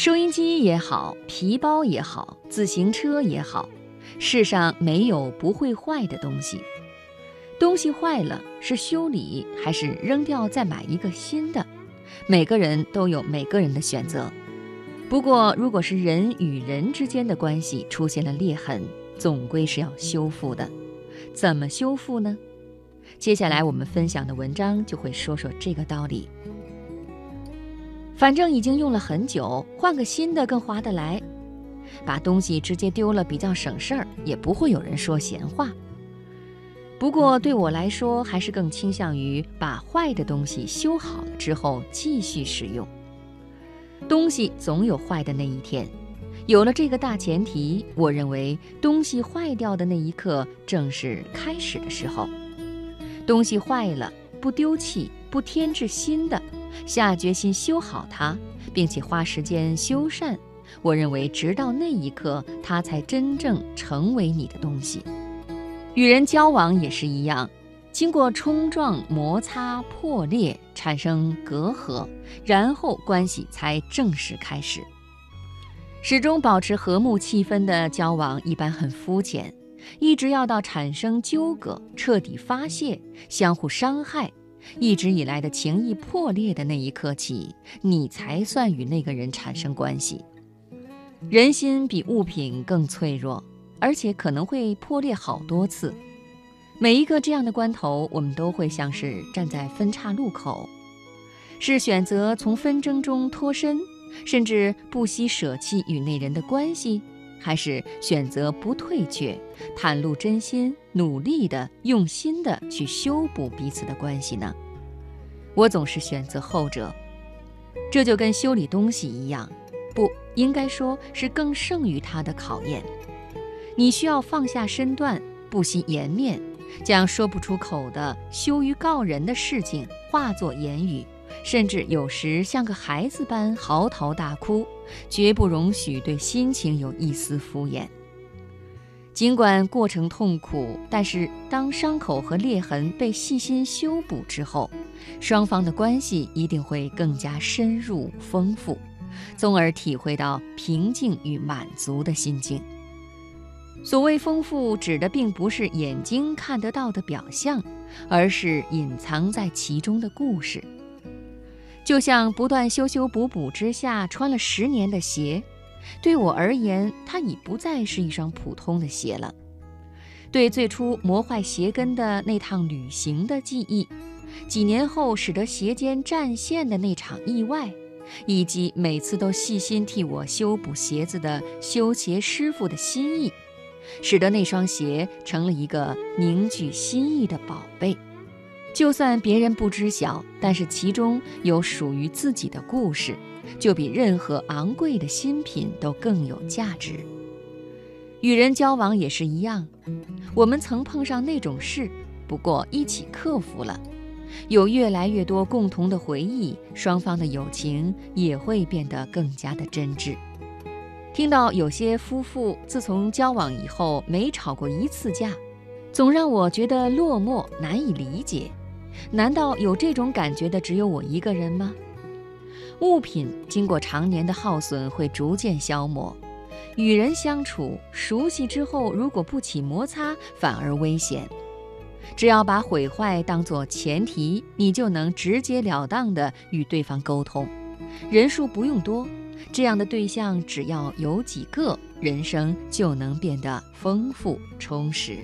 收音机也好，皮包也好，自行车也好，世上没有不会坏的东西。东西坏了，是修理还是扔掉再买一个新的？每个人都有每个人的选择。不过，如果是人与人之间的关系出现了裂痕，总归是要修复的。怎么修复呢？接下来我们分享的文章就会说说这个道理。反正已经用了很久，换个新的更划得来。把东西直接丢了比较省事儿，也不会有人说闲话。不过对我来说，还是更倾向于把坏的东西修好了之后继续使用。东西总有坏的那一天，有了这个大前提，我认为东西坏掉的那一刻正是开始的时候。东西坏了，不丢弃，不添置新的，下决心修好它，并且花时间修缮。我认为，直到那一刻，它才真正成为你的东西。与人交往也是一样。经过冲撞、摩擦、破裂，产生隔阂，然后关系才正式开始。始终保持和睦气氛的交往一般很肤浅，一直要到产生纠葛、彻底发泄、相互伤害，一直以来的情谊破裂的那一刻起，你才算与那个人产生关系。人心比物品更脆弱，而且可能会破裂好多次。每一个这样的关头，我们都会像是站在分岔路口，是选择从纷争中脱身，甚至不惜舍弃与那人的关系，还是选择不退却，袒露真心，努力的、用心的去修补彼此的关系呢？我总是选择后者。这就跟修理东西一样，不应该说是更胜于它的考验。你需要放下身段，不惜颜面。将说不出口的羞于告人的事情化作言语，甚至有时像个孩子般嚎啕大哭，绝不容许对心情有一丝敷衍。尽管过程痛苦，但是当伤口和裂痕被细心修补之后，双方的关系一定会更加深入丰富，从而体会到平静与满足的心境。所谓丰富，指的并不是眼睛看得到的表象，而是隐藏在其中的故事。就像不断修修补补之下穿了十年的鞋，对我而言，它已不再是一双普通的鞋了。对最初磨坏鞋跟的那趟旅行的记忆，几年后使得鞋尖占线的那场意外，以及每次都细心替我修补鞋子的修鞋师傅的心意。使得那双鞋成了一个凝聚心意的宝贝，就算别人不知晓，但是其中有属于自己的故事，就比任何昂贵的新品都更有价值。与人交往也是一样，我们曾碰上那种事，不过一起克服了，有越来越多共同的回忆，双方的友情也会变得更加的真挚。听到有些夫妇自从交往以后没吵过一次架，总让我觉得落寞难以理解。难道有这种感觉的只有我一个人吗？物品经过常年的耗损会逐渐消磨，与人相处熟悉之后，如果不起摩擦，反而危险。只要把毁坏当作前提，你就能直截了当地与对方沟通，人数不用多。这样的对象只要有几个，人生就能变得丰富充实。